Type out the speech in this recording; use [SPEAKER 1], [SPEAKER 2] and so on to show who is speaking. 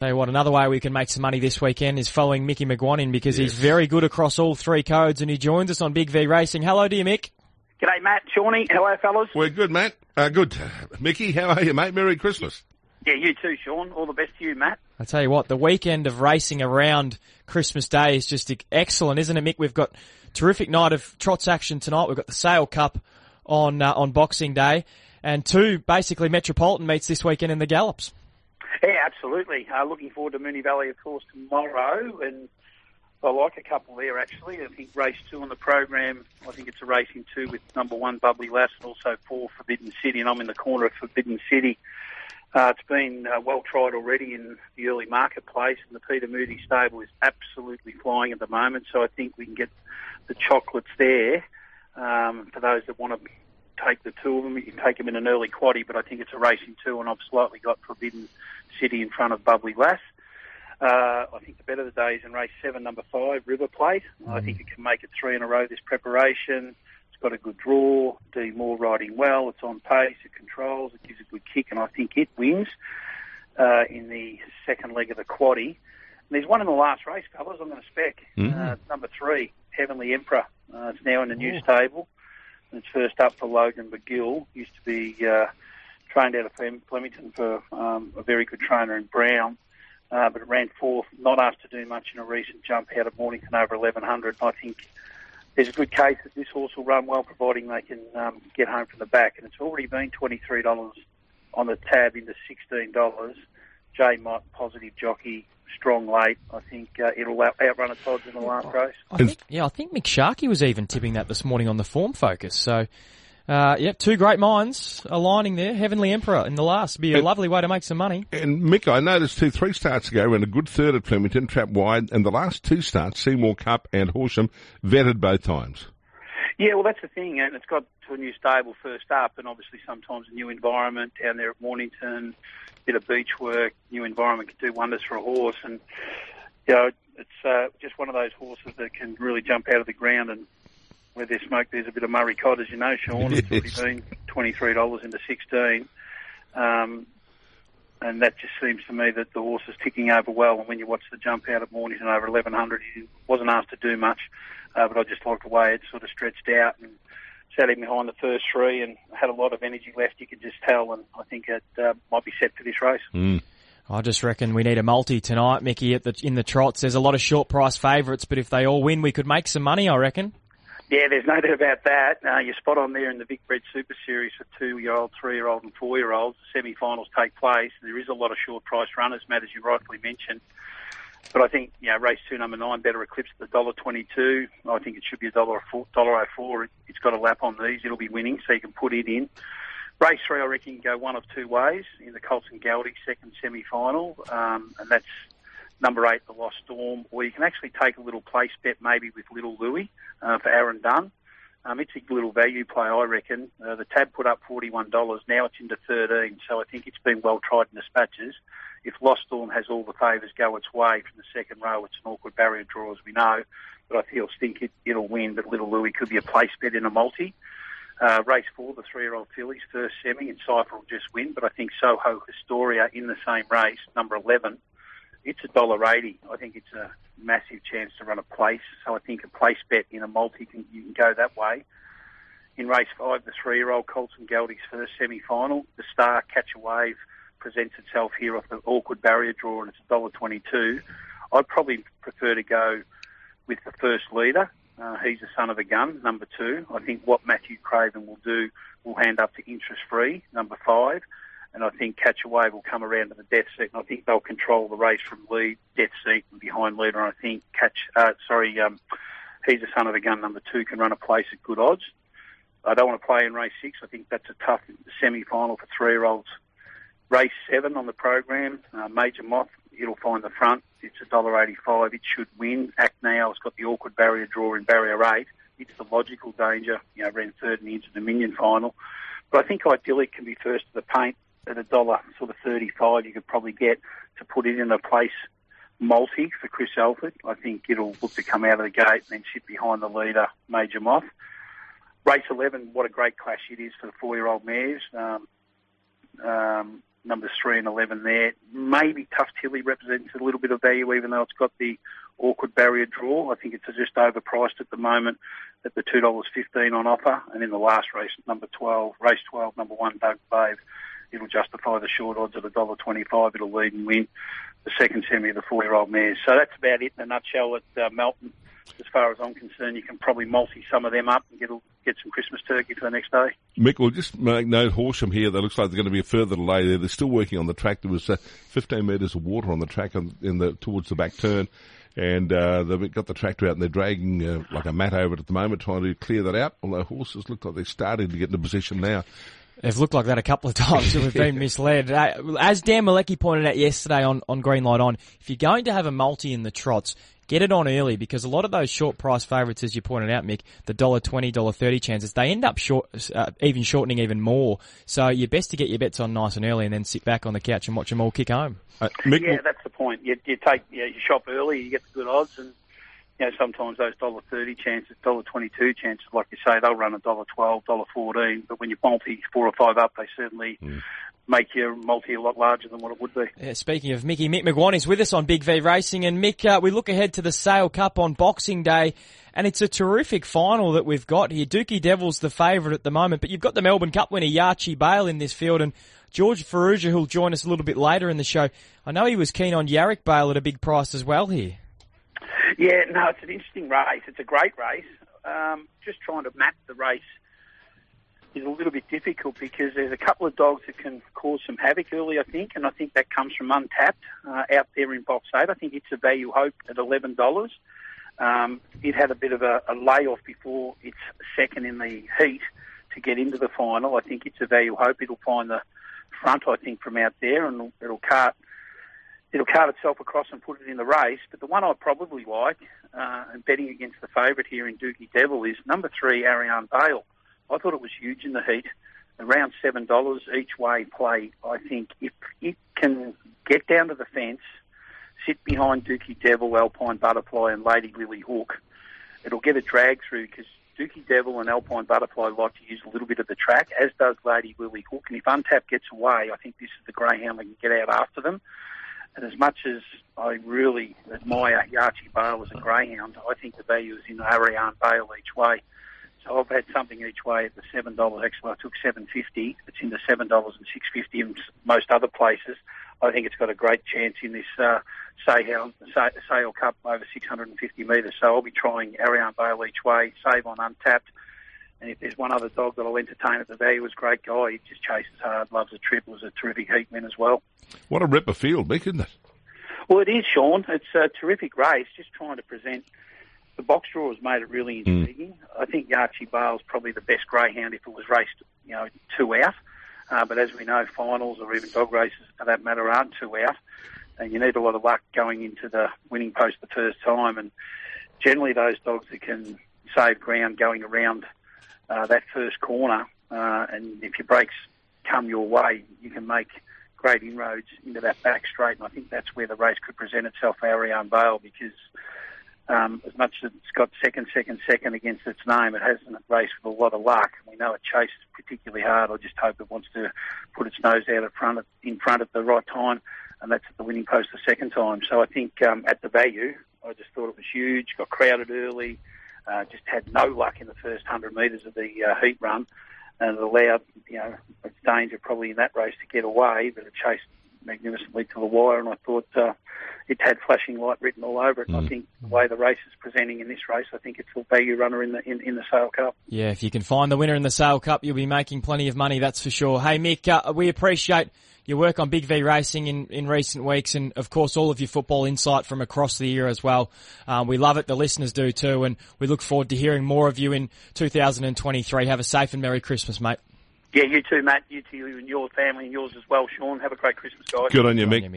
[SPEAKER 1] Tell you what, another way we can make some money this weekend is following Mickey McGuanin because yes. he's very good across all three codes and he joins us on Big V Racing. Hello to you, Mick.
[SPEAKER 2] G'day, Matt. Shawnee. Hello, fellas.
[SPEAKER 3] We're good, Matt. Uh, good. Mickey, how are you, mate? Merry Christmas.
[SPEAKER 2] Yeah, you too, Sean. All the best to you, Matt.
[SPEAKER 1] I tell you what, the weekend of racing around Christmas Day is just excellent, isn't it, Mick? We've got terrific night of trots action tonight. We've got the Sale Cup on uh, on Boxing Day, and two basically metropolitan meets this weekend in the Gallops.
[SPEAKER 2] Yeah, absolutely. Uh, looking forward to Moonee Valley, of course, tomorrow, and I like a couple there actually. I think race two on the program. I think it's a racing two with number one Bubbly Lass and also four Forbidden City, and I'm in the corner of Forbidden City. Uh, it's been uh, well tried already in the early marketplace, and the Peter Moody stable is absolutely flying at the moment. So I think we can get the chocolates there um, for those that want to take the two of them. You can take them in an early quaddy, but I think it's a racing two, and I've slightly got Forbidden City in front of Bubbly Lass. Uh, I think the better the days in race seven, number five, River Plate. Mm. I think it can make it three in a row this preparation. It's got a good draw. D Moore riding well. It's on pace. It controls. It gives a good kick, and I think it wins uh, in the second leg of the quaddy. And there's one in the last race, fellas. I'm going to spec mm. uh, number three, Heavenly Emperor. Uh, it's now in the new stable. It's first up for Logan McGill. Used to be uh, trained out of Flemington for um, a very good trainer in Brown. Uh, but ran fourth, not asked to do much in a recent jump out of Mornington over 1100. I think there's a good case that this horse will run well, providing they can um, get home from the back. And it's already been $23 on the tab into $16. J Mott, positive jockey, strong late. I think uh, it'll outrun its odds in the last race.
[SPEAKER 1] I think, yeah, I think Mick Sharkey was even tipping that this morning on the form focus. So, uh, yep, two great minds aligning there. Heavenly Emperor in the last. Be a and, lovely way to make some money.
[SPEAKER 3] And Mick, I noticed two, three starts ago, ran a good third at Flemington, trap wide, and the last two starts, Seymour Cup and Horsham, vetted both times.
[SPEAKER 2] Yeah, well, that's the thing, and it's got to a new stable first up, and obviously sometimes a new environment down there at Mornington, bit of beach work, new environment can do wonders for a horse. And, you know, it's uh, just one of those horses that can really jump out of the ground and where there's smoke, there's a bit of Murray cod, as you know, Sean. It's already been $23 into 16 um, and that just seems to me that the horse is ticking over well. And when you watch the jump out of Mornington over 1100, he wasn't asked to do much, uh, but I just liked the way it sort of stretched out and sat him behind the first three and had a lot of energy left. You could just tell, and I think it uh, might be set for this race.
[SPEAKER 1] Mm. I just reckon we need a multi tonight, Mickey. The in the trots, there's a lot of short price favourites, but if they all win, we could make some money. I reckon.
[SPEAKER 2] Yeah, there's no doubt about that. Uh, you're spot on there in the Vic Bred Super Series for two-year-old, three-year-old, and four-year-olds. The semi-finals take place. There is a lot of short price runners, Matt, as you rightfully mentioned. But I think you know race two, number nine, better eclipse the dollar twenty-two. I think it should be a dollar dollar oh four. It's got a lap on these. It'll be winning, so you can put it in. Race three, I reckon, can go one of two ways in the Colts and Galdy second semi-final, um, and that's number eight, the Lost Storm. Or you can actually take a little place bet maybe with Little Louis uh, for Aaron Dunn. Um, it's a little value play, I reckon. Uh, the tab put up $41. Now it's into 13 so I think it's been well tried in dispatches if Lost Storm has all the favours go its way from the second row, it's an awkward barrier draw, as we know. But I feel think it, it'll win. But Little Louis could be a place bet in a multi. Uh, race four, the three-year-old fillies, first semi, and Cypher will just win. But I think Soho Historia in the same race, number 11, it's a dollar eighty. I think it's a massive chance to run a place. So I think a place bet in a multi can you can go that way. In race five, the three-year-old Colton Galdy's first semi-final, the Star Catch a Wave presents itself here off the awkward barrier draw and it's $1.22, I'd probably prefer to go with the first leader. Uh, he's the son of a gun, number two. I think what Matthew Craven will do will hand up to interest free, number five. And I think Catch a Wave will come around to the death seat, and I think they'll control the race from lead, death seat, and behind leader. And I think Catch, uh, sorry, um, he's a son of a gun, number two, can run a place at good odds. I don't want to play in race six. I think that's a tough semi-final for three-year-olds Race seven on the program, uh, Major Moth, it'll find the front. It's a dollar eighty-five. It should win. Act now. It's got the awkward barrier draw in barrier eight. It's the logical danger. You know, ran third in the Inter Dominion final. But I think ideally it can be first to the paint at a dollar sort of thirty-five. You could probably get to put it in a place multi for Chris Alford. I think it'll look to come out of the gate and then sit behind the leader, Major Moth. Race 11, what a great clash it is for the four-year-old mares. Um, um, numbers three and eleven there. Maybe Tough Tilly represents a little bit of value, even though it's got the awkward barrier draw. I think it's just overpriced at the moment at the two dollars fifteen on offer. And in the last race, number twelve, race twelve, number one, Doug Bave, it'll justify the short odds dollar twenty-five. It'll lead and win the second semi of the four-year-old mares. So that's about it in a nutshell at uh, Melton. As far as I'm concerned, you can probably multi some of them up and get get some Christmas turkey for the next day.
[SPEAKER 3] Mick, we'll just make note Horsham here. That looks like there's going to be a further delay there. They're still working on the track. There was uh, 15 metres of water on the track in the towards the back turn and uh, they've got the tractor out and they're dragging uh, like a mat over it at the moment, trying to clear that out. Although horses look like they're starting to get into position now.
[SPEAKER 1] They've looked like that a couple of times, and we've been misled. Uh, as Dan Malecki pointed out yesterday on, on Green Light On, if you're going to have a multi in the trots, get it on early because a lot of those short price favourites, as you pointed out, Mick, the dollar twenty, dollar thirty chances, they end up short, uh, even shortening even more. So you're best to get your bets on nice and early, and then sit back on the couch and watch them all kick home.
[SPEAKER 2] Uh, Mick, yeah, that's the point. You, you take you, know, you shop early, you get the good odds, and you know sometimes those dollar thirty chances, dollar twenty two chances, like you say, they'll run a dollar twelve, dollar fourteen. But when you multi four or five up, they certainly. Mm make your multi a lot larger than what it would be.
[SPEAKER 1] Yeah, speaking of Mickey, Mick McGuane is with us on Big V Racing, and Mick, uh, we look ahead to the Sale Cup on Boxing Day, and it's a terrific final that we've got here. Dookie Devil's the favourite at the moment, but you've got the Melbourne Cup winner Yachi Bale in this field, and George Farrugia, who'll join us a little bit later in the show. I know he was keen on Yarrick Bale at a big price as well here.
[SPEAKER 2] Yeah, no, it's an interesting race. It's a great race. Um, just trying to map the race is a little bit difficult because there's a couple of dogs that can cause some havoc early, I think, and I think that comes from Untapped uh, out there in box eight. I think it's a value hope at eleven dollars. Um, it had a bit of a, a layoff before its second in the heat to get into the final. I think it's a value hope. It'll find the front, I think, from out there, and it'll cart it'll cart itself across and put it in the race. But the one I probably like, uh, and betting against the favourite here in Dookie Devil, is number three, Ariane Bale. I thought it was huge in the heat. Around seven dollars each way play. I think if it can get down to the fence, sit behind Dookie Devil, Alpine Butterfly, and Lady Lily Hook, it'll get a drag through because Dookie Devil and Alpine Butterfly like to use a little bit of the track, as does Lady Lily Hook. And if Untap gets away, I think this is the greyhound that can get out after them. And as much as I really admire Yachi Bale as a greyhound, I think the value is in Ariane Bale each way. So I've had something each way at the seven dollars. Actually, I took seven fifty. It's in the seven dollars and six fifty in most other places. I think it's got a great chance in this uh, Sale, Sale Cup over 650 metres. So I'll be trying Ariane Bale each way, save on Untapped. And if there's one other dog that I'll entertain at the value, is great guy. He just chases hard, loves a trip. Was a terrific heat win as well.
[SPEAKER 3] What a ripper field, Mick, isn't it?
[SPEAKER 2] Well, it is, Sean. It's a terrific race. Just trying to present the box draw has made it really hmm. intriguing. Mm. I think Yachi Bale's probably the best greyhound if it was raced, you know, two out. Uh, but as we know, finals or even dog races for that matter aren't two out. And you need a lot of luck going into the winning post the first time. And generally, those dogs that can save ground going around uh, that first corner, uh, and if your brakes come your way, you can make great inroads into that back straight. And I think that's where the race could present itself Ariane Bale because um, as much as it's got second, second, second against its name, it hasn't raced with a lot of luck. We know it chases particularly hard. I just hope it wants to put its nose out in front, of, in front at the right time, and that's at the winning post the second time. So I think um, at the value, I just thought it was huge. Got crowded early, uh, just had no luck in the first hundred metres of the uh, heat run, and it allowed you know its danger probably in that race to get away, but it chased magnificently to the wire, and I thought uh, it had flashing light written all over it. Mm. I think the way the race is presenting in this race, I think it's a value runner in the in, in the Sale Cup.
[SPEAKER 1] Yeah, if you can find the winner in the Sale Cup, you'll be making plenty of money, that's for sure. Hey Mick, uh, we appreciate your work on Big V Racing in, in recent weeks, and of course all of your football insight from across the year as well. Um, we love it, the listeners do too, and we look forward to hearing more of you in 2023. Have a safe and Merry Christmas, mate.
[SPEAKER 2] Yeah, you too, Matt. You too, and your family and yours as well, Sean. Have a great Christmas, guys.
[SPEAKER 3] Good on you, Mick.